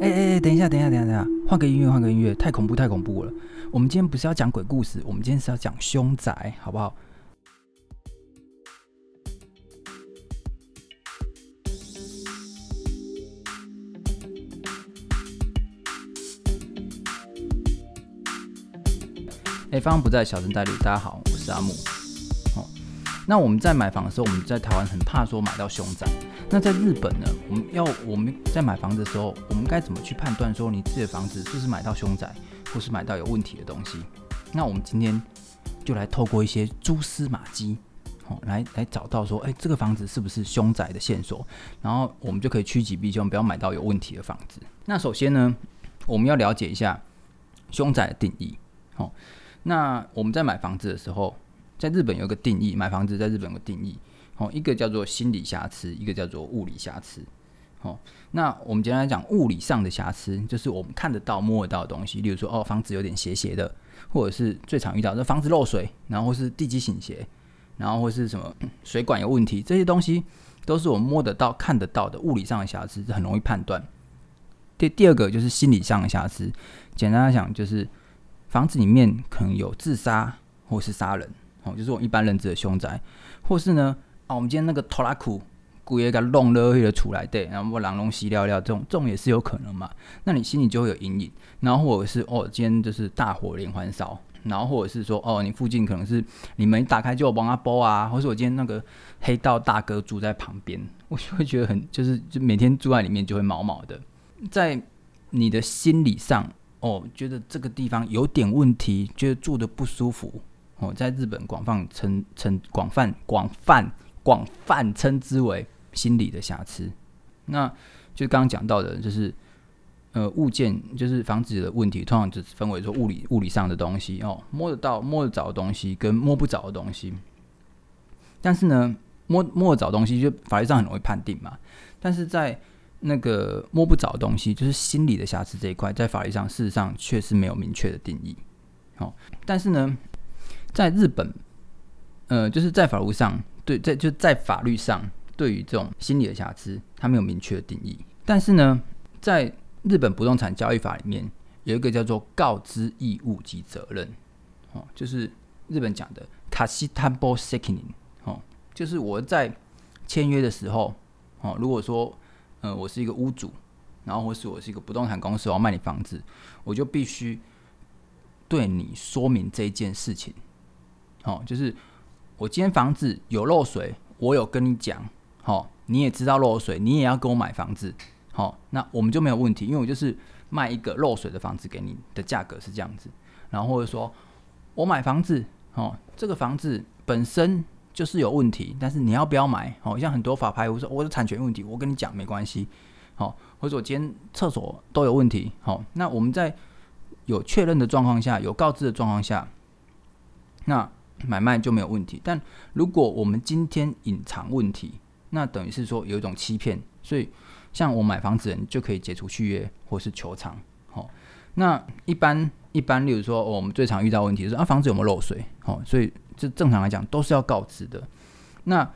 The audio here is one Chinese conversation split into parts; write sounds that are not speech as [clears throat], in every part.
哎哎哎，等一下，等一下，等一下，等一下，换个音乐，换个音乐，太恐怖，太恐怖了。我们今天不是要讲鬼故事，我们今天是要讲凶宅，好不好？哎，方不在，小声带路，大家好，我是阿木。哦，那我们在买房的时候，我们在台湾很怕说买到凶宅。那在日本呢？我们要我们在买房子的时候，我们该怎么去判断说你自己的房子是不是买到凶宅，或是买到有问题的东西？那我们今天就来透过一些蛛丝马迹，哦，来来找到说，哎，这个房子是不是凶宅的线索？然后我们就可以趋吉避凶，不要买到有问题的房子。那首先呢，我们要了解一下凶宅的定义。哦，那我们在买房子的时候，在日本有个定义，买房子在日本有个定义。哦，一个叫做心理瑕疵，一个叫做物理瑕疵。哦，那我们简单来讲，物理上的瑕疵就是我们看得到、摸得到的东西，例如说，哦，房子有点斜斜的，或者是最常遇到的房子漏水，然后是地基倾斜，然后或是什么水管有问题，这些东西都是我们摸得到、看得到的物理上的瑕疵，是很容易判断。第第二个就是心理上的瑕疵，简单来讲就是房子里面可能有自杀或是杀人，哦，就是我们一般认知的凶宅，或是呢。啊，我们今天那个拖拉库，故意给它弄了一个出来，对，然后我狼龙吸尿尿，这种这种也是有可能嘛。那你心里就会有阴影，然后或者是哦，今天就是大火连环烧，然后或者是说哦，你附近可能是你们一打开就有王阿波啊，或是我今天那个黑道大哥住在旁边，[laughs] 我就会觉得很就是就每天住在里面就会毛毛的，在你的心理上哦，觉得这个地方有点问题，觉得住的不舒服哦，在日本广泛称称广泛广泛。广泛称之为心理的瑕疵，那就刚刚讲到的，就是呃物件，就是房子的问题，通常只分为说物理物理上的东西哦，摸得到摸得着的东西跟摸不着的东西。但是呢，摸摸得着东西就法律上很容易判定嘛，但是在那个摸不着的东西，就是心理的瑕疵这一块，在法律上事实上确实没有明确的定义。哦，但是呢，在日本，呃，就是在法律上。对，在就在法律上，对于这种心理的瑕疵，它没有明确的定义。但是呢，在日本不动产交易法里面，有一个叫做告知义务及责任，哦，就是日本讲的卡西坦波塞基尼，哦，就是我在签约的时候，哦，如果说，呃，我是一个屋主，然后或是我是一个不动产公司，我要卖你房子，我就必须对你说明这件事情，哦，就是。我今天房子有漏水，我有跟你讲，好，你也知道漏水，你也要跟我买房子，好，那我们就没有问题，因为我就是卖一个漏水的房子给你的价格是这样子，然后或者说我买房子，哦，这个房子本身就是有问题，但是你要不要买？好像很多法拍，我说我的产权问题，我跟你讲没关系，好，或者我今天厕所都有问题，好，那我们在有确认的状况下，有告知的状况下，那。买卖就没有问题，但如果我们今天隐藏问题，那等于是说有一种欺骗，所以像我买房子人就可以解除续约或是求偿。好，那一般一般，例如说我们最常遇到问题是啊，房子有没有漏水？好，所以这正常来讲都是要告知的。那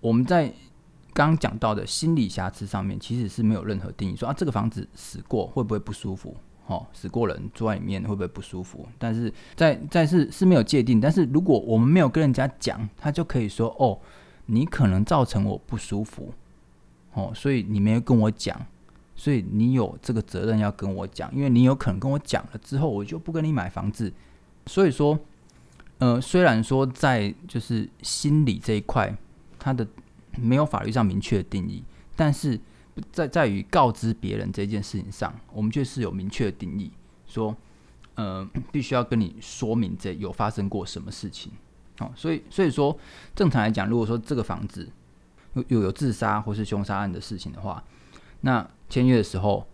我们在刚讲到的心理瑕疵上面，其实是没有任何定义说啊，这个房子死过会不会不舒服？哦，死过人住在里面会不会不舒服？但是在在是是没有界定。但是如果我们没有跟人家讲，他就可以说哦，你可能造成我不舒服，哦，所以你没有跟我讲，所以你有这个责任要跟我讲，因为你有可能跟我讲了之后，我就不跟你买房子。所以说，呃，虽然说在就是心理这一块，它的没有法律上明确的定义，但是。在在于告知别人这件事情上，我们却是有明确的定义，说，呃，必须要跟你说明这有发生过什么事情。哦，所以所以说，正常来讲，如果说这个房子有有有自杀或是凶杀案的事情的话，那签约的时候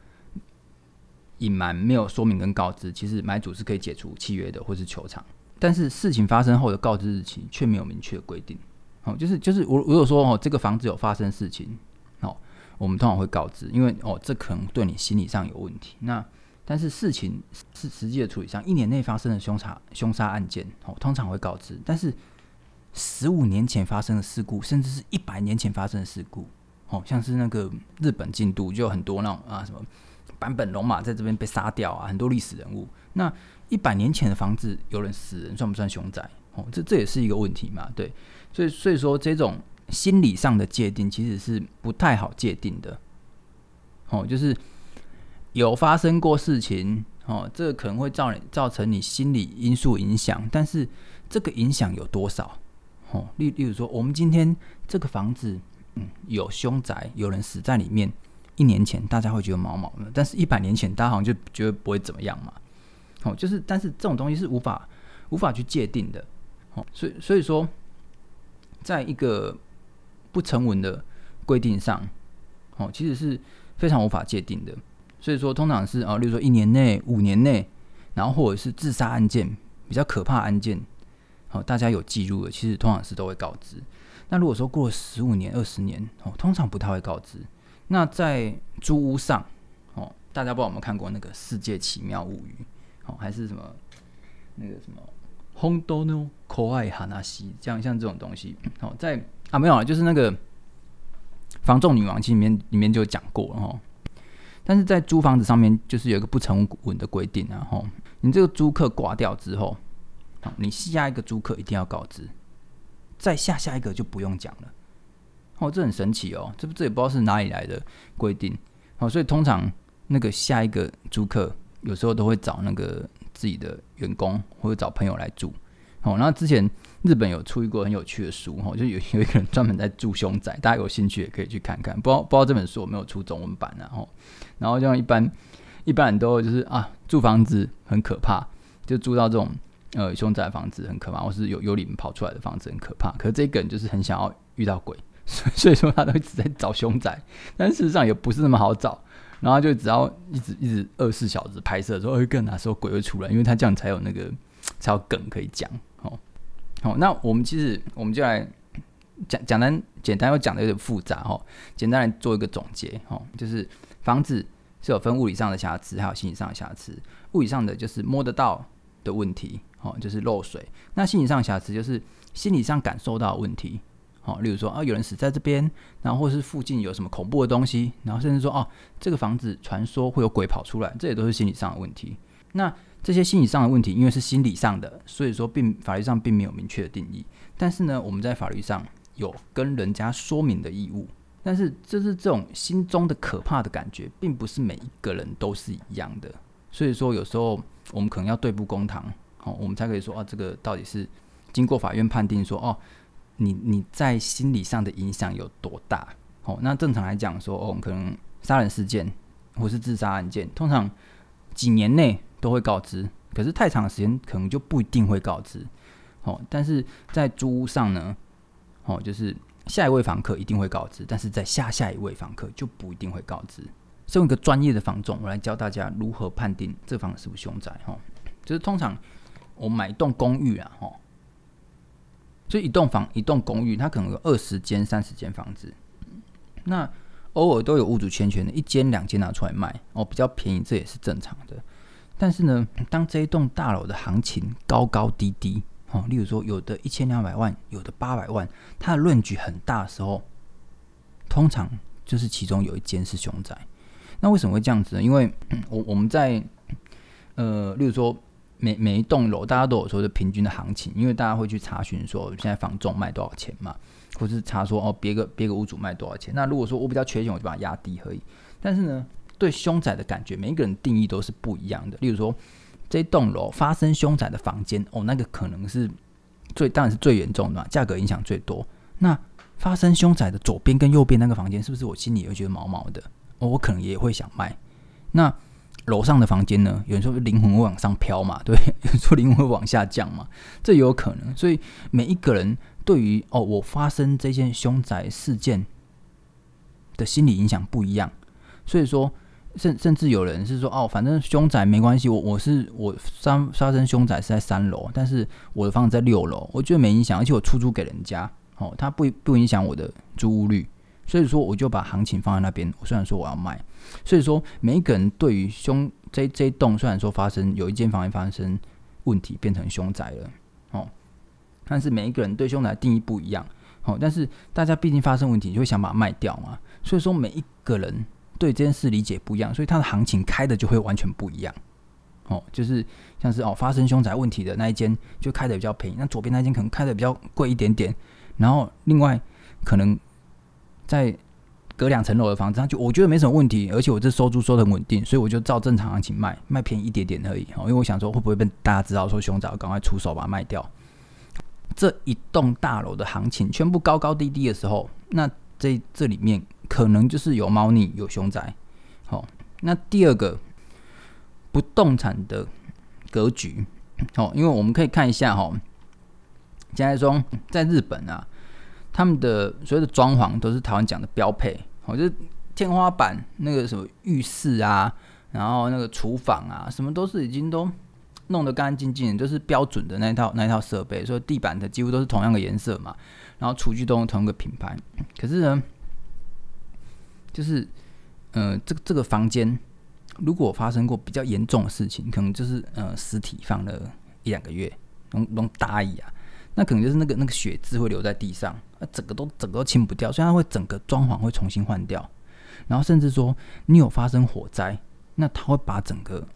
隐瞒没有说明跟告知，其实买主是可以解除契约的，或是求偿。但是事情发生后的告知日期却没有明确规定。哦，就是就是我如果说哦，这个房子有发生事情。我们通常会告知，因为哦，这可能对你心理上有问题。那但是事情是实际的处理上，一年内发生的凶杀凶杀案件，哦，通常会告知。但是十五年前发生的事故，甚至是一百年前发生的事故，哦，像是那个日本京都就有很多那种啊什么坂本龙马在这边被杀掉啊，很多历史人物。那一百年前的房子有人死人，算不算凶宅？哦，这这也是一个问题嘛。对，所以所以说这种心理上的界定其实是不太好界定的。哦，就是有发生过事情，哦，这个可能会造造成你心理因素影响，但是这个影响有多少？哦，例例如说，我们今天这个房子，嗯，有凶宅，有人死在里面，一年前大家会觉得毛毛的，但是一百年前大家好像就觉得不会怎么样嘛。哦，就是，但是这种东西是无法无法去界定的。哦，所以所以说，在一个不成文的规定上，哦，其实是非常无法界定的。所以说，通常是啊，例如说一年内、五年内，然后或者是自杀案件比较可怕案件，哦，大家有记录的，其实通常是都会告知。那如果说过了十五年、二十年，哦，通常不太会告知。那在租屋上，哦，大家不知道有没有看过那个《世界奇妙物语》？哦，还是什么那个什么《红豆呢可爱哈纳西》这样像这种东西，哦，在啊没有啊，就是那个《房仲女王》其实里面里面就讲过了哈。但是在租房子上面，就是有一个不成文的规定啊，哈，你这个租客挂掉之后，你下一个租客一定要告知，再下下一个就不用讲了。哦，这很神奇哦，这这也不知道是哪里来的规定。哦，所以通常那个下一个租客。有时候都会找那个自己的员工或者找朋友来住，哦，然后之前日本有出一个很有趣的书，哦，就有 [laughs] 有一个人专门在住凶宅，大家有兴趣也可以去看看。不知道不知道这本书有没有出中文版，呢？哦，然后像一般一般人都就是啊，住房子很可怕，就住到这种呃凶宅房子很可怕，或是有幽灵跑出来的房子很可怕。可是这个人就是很想要遇到鬼，所以 [laughs] 说他都一直在找凶宅，但事实上也不是那么好找。然后就只要一直一直二十四小时拍摄，说哎，更哪时候鬼会出来？因为他这样才有那个才有梗可以讲。哦，好，那我们其实我们就来讲简单简单又讲的有点复杂哈。简单来做一个总结哈，就是房子是有分物理上的瑕疵，还有心理上的瑕疵。物理上的就是摸得到的问题，哦，就是漏水。那心理上瑕疵就是心理上感受到的问题。好，例如说啊，有人死在这边，然后或是附近有什么恐怖的东西，然后甚至说哦，这个房子传说会有鬼跑出来，这也都是心理上的问题。那这些心理上的问题，因为是心理上的，所以说并法律上并没有明确的定义。但是呢，我们在法律上有跟人家说明的义务。但是，就是这种心中的可怕的感觉，并不是每一个人都是一样的。所以说，有时候我们可能要对簿公堂，好，我们才可以说啊，这个到底是经过法院判定说哦。你你在心理上的影响有多大？哦，那正常来讲说，哦，可能杀人事件或是自杀案件，通常几年内都会告知，可是太长时间可能就不一定会告知。哦，但是在租屋上呢，哦，就是下一位房客一定会告知，但是在下下一位房客就不一定会告知。身为一个专业的房仲，我来教大家如何判定这房子是不是凶宅。哈，就是通常我买一栋公寓啊，哈。所以一栋房、一栋公寓，它可能有二十间、三十间房子，那偶尔都有屋主牵权的，一间、两间拿出来卖哦，比较便宜，这也是正常的。但是呢，当这一栋大楼的行情高高低低哦，例如说有的一千两百万，有的八百万，它的论据很大的时候，通常就是其中有一间是凶宅。那为什么会这样子呢？因为 [clears throat] 我我们在呃，例如说。每每一栋楼，大家都有说的平均的行情，因为大家会去查询说现在房仲卖多少钱嘛，或是查说哦别个别个屋主卖多少钱。那如果说我比较缺钱，我就把它压低而已。但是呢，对凶宅的感觉，每一个人定义都是不一样的。例如说，这栋楼发生凶宅的房间，哦，那个可能是最当然是最严重的，价格影响最多。那发生凶宅的左边跟右边那个房间，是不是我心里也会觉得毛毛的？哦，我可能也会想卖。那楼上的房间呢？有人说灵魂会往上飘嘛？[laughs] 对，有人说灵魂会往下降嘛？这也有可能。所以每一个人对于哦，我发生这件凶宅事件的心理影响不一样。所以说，甚甚至有人是说哦，反正凶宅没关系，我我是我三发生凶宅是在三楼，但是我的房子在六楼，我觉得没影响，而且我出租给人家，哦，它不不影响我的租屋率。所以说，我就把行情放在那边。我虽然说我要卖，所以说每一个人对于凶这这一栋，虽然说发生有一间房间发生问题，变成凶宅了，哦，但是每一个人对凶宅定义不一样，哦，但是大家毕竟发生问题，就会想把它卖掉嘛。所以说，每一个人对这件事理解不一样，所以它的行情开的就会完全不一样。哦，就是像是哦发生凶宅问题的那一间就开的比较便宜，那左边那间可能开的比较贵一点点，然后另外可能在隔两层楼的房子，它就我觉得没什么问题，而且我这收租收的很稳定，所以我就照正常行情卖，卖便宜一点点而已。哦，因为我想说会不会被大家知道说熊仔，赶快出手把它卖掉。这一栋大楼的行情全部高高低低的时候，那这这里面可能就是有猫腻有熊仔。好，哦，那第二个。不动产的格局，哦，因为我们可以看一下哈，现在说在日本啊，他们的所有的装潢都是台湾讲的标配，哦，就是天花板那个什么浴室啊，然后那个厨房啊，什么都是已经都弄得干干净净，就是标准的那一套那一套设备，所以地板的几乎都是同样的颜色嘛，然后厨具都用同一个品牌，可是呢，就是呃，这个这个房间。如果发生过比较严重的事情，可能就是呃尸体放了一两个月，弄弄大意啊，那可能就是那个那个血渍会留在地上，那整个都整个都清不掉，所以它会整个装潢会重新换掉，然后甚至说你有发生火灾，那他会把整个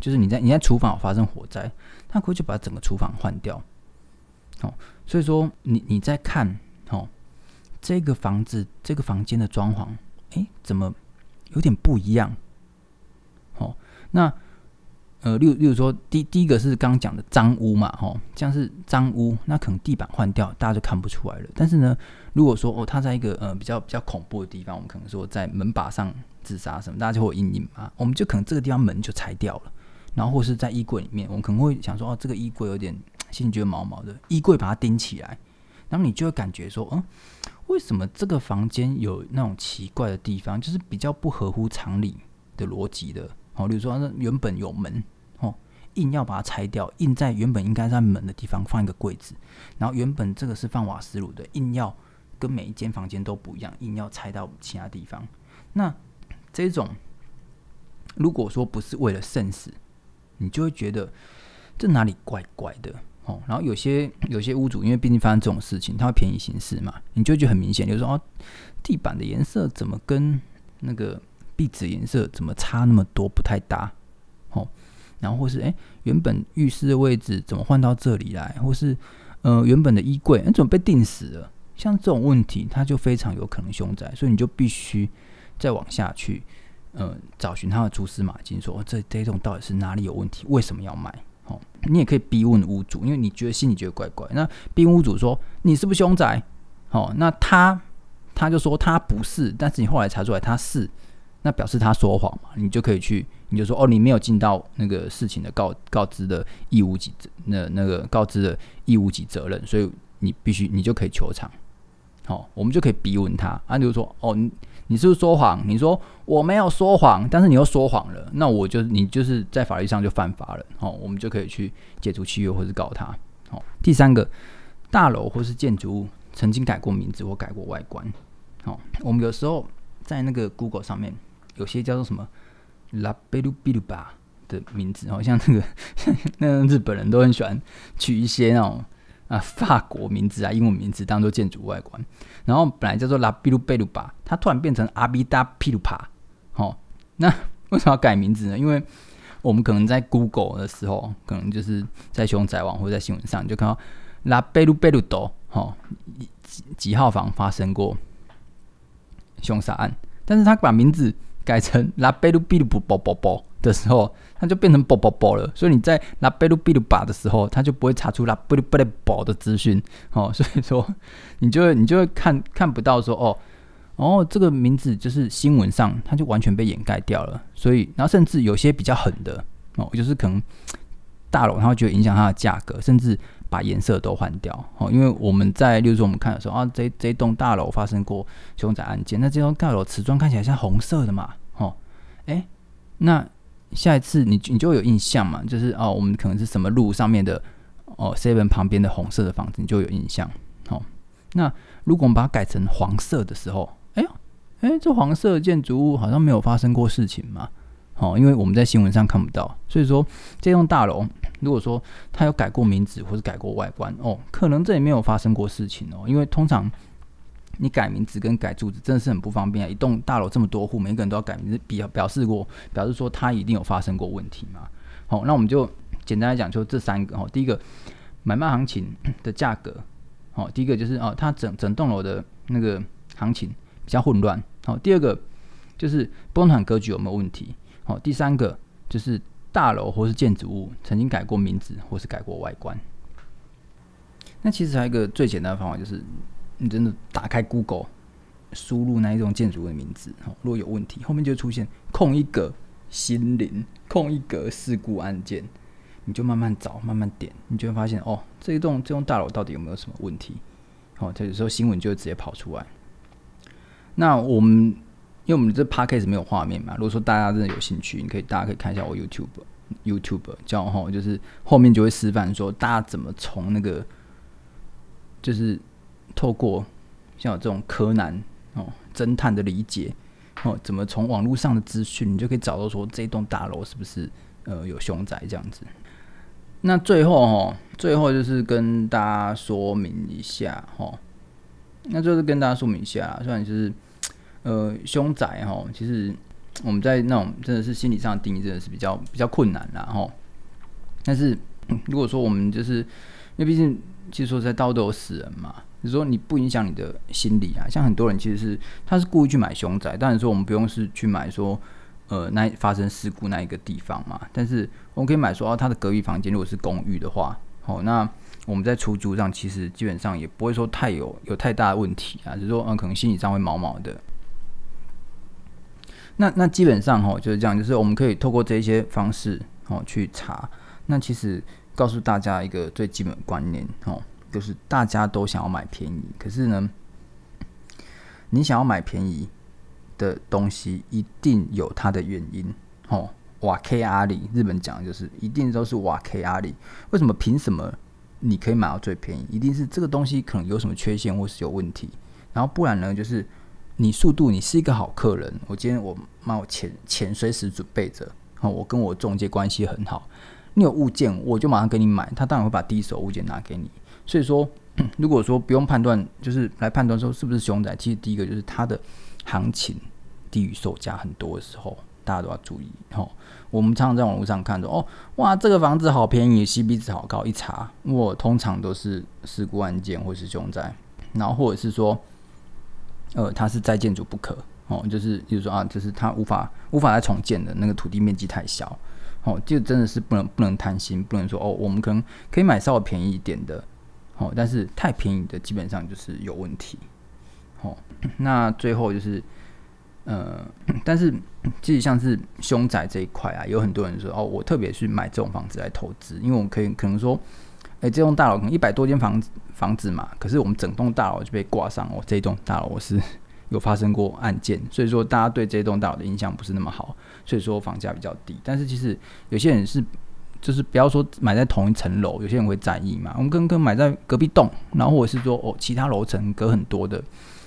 就是你在你在厨房有发生火灾，他会去把整个厨房换掉，哦，所以说你你在看哦这个房子这个房间的装潢，诶，怎么有点不一样？哦那呃，例如例如说，第第一个是刚讲的脏污嘛，吼，像是脏污，那可能地板换掉，大家就看不出来了。但是呢，如果说哦，他在一个呃比较比较恐怖的地方，我们可能说在门把上自杀什么，大家就会有阴影嘛，我们就可能这个地方门就拆掉了，然后或是在衣柜里面，我们可能会想说哦，这个衣柜有点心觉毛毛的，衣柜把它钉起来，然后你就会感觉说，嗯，为什么这个房间有那种奇怪的地方，就是比较不合乎常理的逻辑的。好，比如说，那原本有门，硬要把它拆掉，硬在原本应该在门的地方放一个柜子，然后原本这个是放瓦斯炉的，硬要跟每一间房间都不一样，硬要拆到其他地方。那这种如果说不是为了慎死，你就会觉得这哪里怪怪的，哦。然后有些有些屋主，因为毕竟发生这种事情，他会便宜行事嘛，你就会觉得很明显，就是说哦，地板的颜色怎么跟那个。壁纸颜色怎么差那么多？不太搭，哦，然后或是诶、原本浴室的位置怎么换到这里来？或是呃，原本的衣柜，怎么被钉死了？像这种问题，它就非常有可能凶宅，所以你就必须再往下去，呃，找寻他的蛛丝马迹，说这这种到底是哪里有问题？为什么要卖？哦，你也可以逼问屋主，因为你觉得心里觉得怪怪。那逼问屋主说你是不是凶宅？哦，那他他就说他不是，但是你后来查出来他是。那表示他说谎嘛？你就可以去，你就说哦，你没有尽到那个事情的告告知的义务及那那个告知的义务及责任，所以你必须你就可以求偿。好、哦，我们就可以逼问他啊，就是说哦，你你是不是说谎？你说我没有说谎，但是你又说谎了，那我就你就是在法律上就犯法了。好、哦，我们就可以去解除契约或是告他。好、哦，第三个，大楼或是建筑物曾经改过名字或改过外观。好、哦，我们有时候在那个 Google 上面。有些叫做什么拉贝鲁比鲁巴的名字，好像那个那个日本人都很喜欢取一些那种啊法国名字啊英文名字当做建筑外观。然后本来叫做拉比鲁贝鲁巴，它突然变成阿比达皮鲁帕。哦，那为什么要改名字呢？因为我们可能在 Google 的时候，可能就是在凶宅网或者在新闻上，就看到拉贝鲁贝鲁多，哦，几几号房发生过凶杀案，但是他把名字。改成拉贝鲁比鲁布啵啵啵的时候，它就变成啵啵啵了。所以你在拉贝鲁比鲁巴的时候，它就不会查出拉贝鲁贝鲁啵的资讯。哦，[laughs] 所以说你就会你就会看看不到说哦哦这个名字就是新闻上它就完全被掩盖掉了。所以然后甚至有些比较狠的哦，就是可能大楼它会觉得影响它的价格，甚至。把颜色都换掉，哦，因为我们在，例如说我们看的时候啊，这这栋大楼发生过凶宅案件，那这栋大楼瓷砖看起来像红色的嘛，哦，诶，那下一次你你就有印象嘛，就是哦，我们可能是什么路上面的哦，seven 旁边的红色的房子，你就有印象，哦，那如果我们把它改成黄色的时候，哎呦，诶，这黄色建筑物好像没有发生过事情嘛。哦，因为我们在新闻上看不到，所以说这栋大楼，如果说他有改过名字或者改过外观，哦，可能这里没有发生过事情哦。因为通常你改名字跟改住址真的是很不方便啊！一栋大楼这么多户，每个人都要改名字，表表示过，表示说他一定有发生过问题嘛。好，那我们就简单来讲，就这三个哈。第一个，买卖行情的价格，好，第一个就是哦，它整整栋楼的那个行情比较混乱。好，第二个就是不动产格局有没有问题？好，第三个就是大楼或是建筑物曾经改过名字或是改过外观。那其实还有一个最简单的方法，就是你真的打开 Google，输入那一种建筑物的名字，如果有问题，后面就出现空一格心灵，空一格事故案件，你就慢慢找，慢慢点，你就会发现哦，这一栋这栋大楼到底有没有什么问题？哦，它有时候新闻就会直接跑出来。那我们因为我们这 Podcast 没有画面嘛，如果说大家真的有兴趣，你可以大家可以看一下我 YouTube，YouTube 叫哈，就是后面就会示范说大家怎么从那个。就是透过像有这种柯南哦，侦探的理解哦，怎么从网络上的资讯，你就可以找到说这栋大楼是不是呃有凶宅这样子。那最后哦，最后就是跟大家说明一下哦，那就是跟大家说明一下，虽然就是呃凶宅哈，其实我们在那种真的是心理上的定义真的是比较比较困难啦哈。但是如果说我们就是因为毕竟。其实说在道都有死人嘛，就说你不影响你的心理啊。像很多人其实是他是故意去买凶宅，当然说我们不用是去买说呃那发生事故那一个地方嘛。但是我们可以买说哦，他的隔壁房间如果是公寓的话，哦，那我们在出租上其实基本上也不会说太有有太大的问题啊，就是说嗯可能心理上会毛毛的。那那基本上哈就是这样，就是我们可以透过这些方式哦去查。那其实。告诉大家一个最基本观念哦，就是大家都想要买便宜，可是呢，你想要买便宜的东西，一定有它的原因哦。瓦 K 阿里，日本讲的就是一定都是瓦 K 阿里。为什么？凭什么你可以买到最便宜？一定是这个东西可能有什么缺陷或是有问题。然后不然呢，就是你速度，你是一个好客人。我今天我妈我钱钱随时准备着哦，我跟我中介关系很好。你有物件，我就马上给你买。他当然会把第一手物件拿给你。所以说，[clears throat] 如果说不用判断，就是来判断说是不是凶宅，其实第一个就是它的行情低于售价很多的时候，大家都要注意。哦，我们常常在网络上看到，哦，哇，这个房子好便宜，CP 值好高，一查，我通常都是事故案件或是凶宅，然后或者是说，呃，它是再建筑不可，哦，就是就是说啊，就是它无法无法再重建的那个土地面积太小。哦，就真的是不能不能贪心，不能说哦，我们可能可以买稍微便宜一点的，哦，但是太便宜的基本上就是有问题。哦，那最后就是，呃，但是其实像是凶宅这一块啊，有很多人说哦，我特别去买这种房子来投资，因为我可以可能说，哎，这栋大楼可能一百多间房子房子嘛，可是我们整栋大楼就被挂上哦，这栋大楼是。[laughs] 有发生过案件，所以说大家对这栋大楼的印象不是那么好，所以说房价比较低。但是其实有些人是，就是不要说买在同一层楼，有些人会在意嘛。我们跟跟买在隔壁栋，然后或者是说哦其他楼层隔很多的，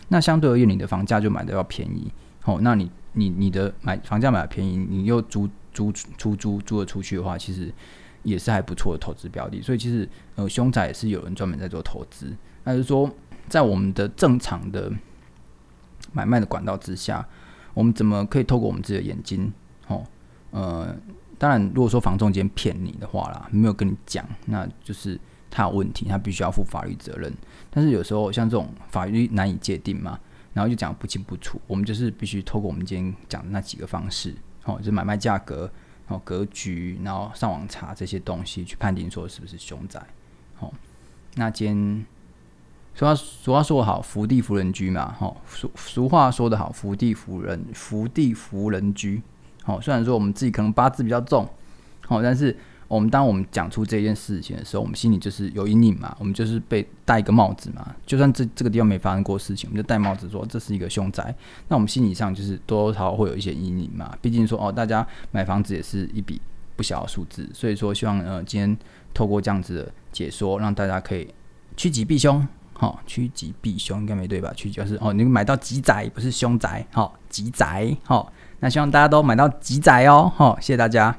那相对而言你的房价就买的要便宜。哦，那你你你的买房价买的便宜，你又租租出租租了出去的话，其实也是还不错的投资标的。所以其实呃凶宅也是有人专门在做投资，那就是说在我们的正常的。买卖的管道之下，我们怎么可以透过我们自己的眼睛？哦，呃，当然，如果说房仲今天骗你的话啦，没有跟你讲，那就是他有问题，他必须要负法律责任。但是有时候像这种法律难以界定嘛，然后就讲不清不楚，我们就是必须透过我们今天讲的那几个方式，哦，就是买卖价格、哦格局，然后上网查这些东西去判定说是不是凶宅。哦，那今。俗话俗话说的好，福地福人居嘛，吼，俗俗话说得好，福地福人，福地福人居。好，虽然说我们自己可能八字比较重，好，但是我们当我们讲出这件事情的时候，我们心里就是有阴影嘛，我们就是被戴一个帽子嘛。就算这这个地方没发生过事情，我们就戴帽子说这是一个凶宅，那我们心理上就是多多少少会有一些阴影嘛。毕竟说哦，大家买房子也是一笔不小的数字，所以说希望呃今天透过这样子的解说，让大家可以趋吉避凶。好，趋吉避凶应该没对吧？趋吉就是哦，你买到吉宅不是凶宅，好，吉宅好，那希望大家都买到吉宅哦，好，谢谢大家。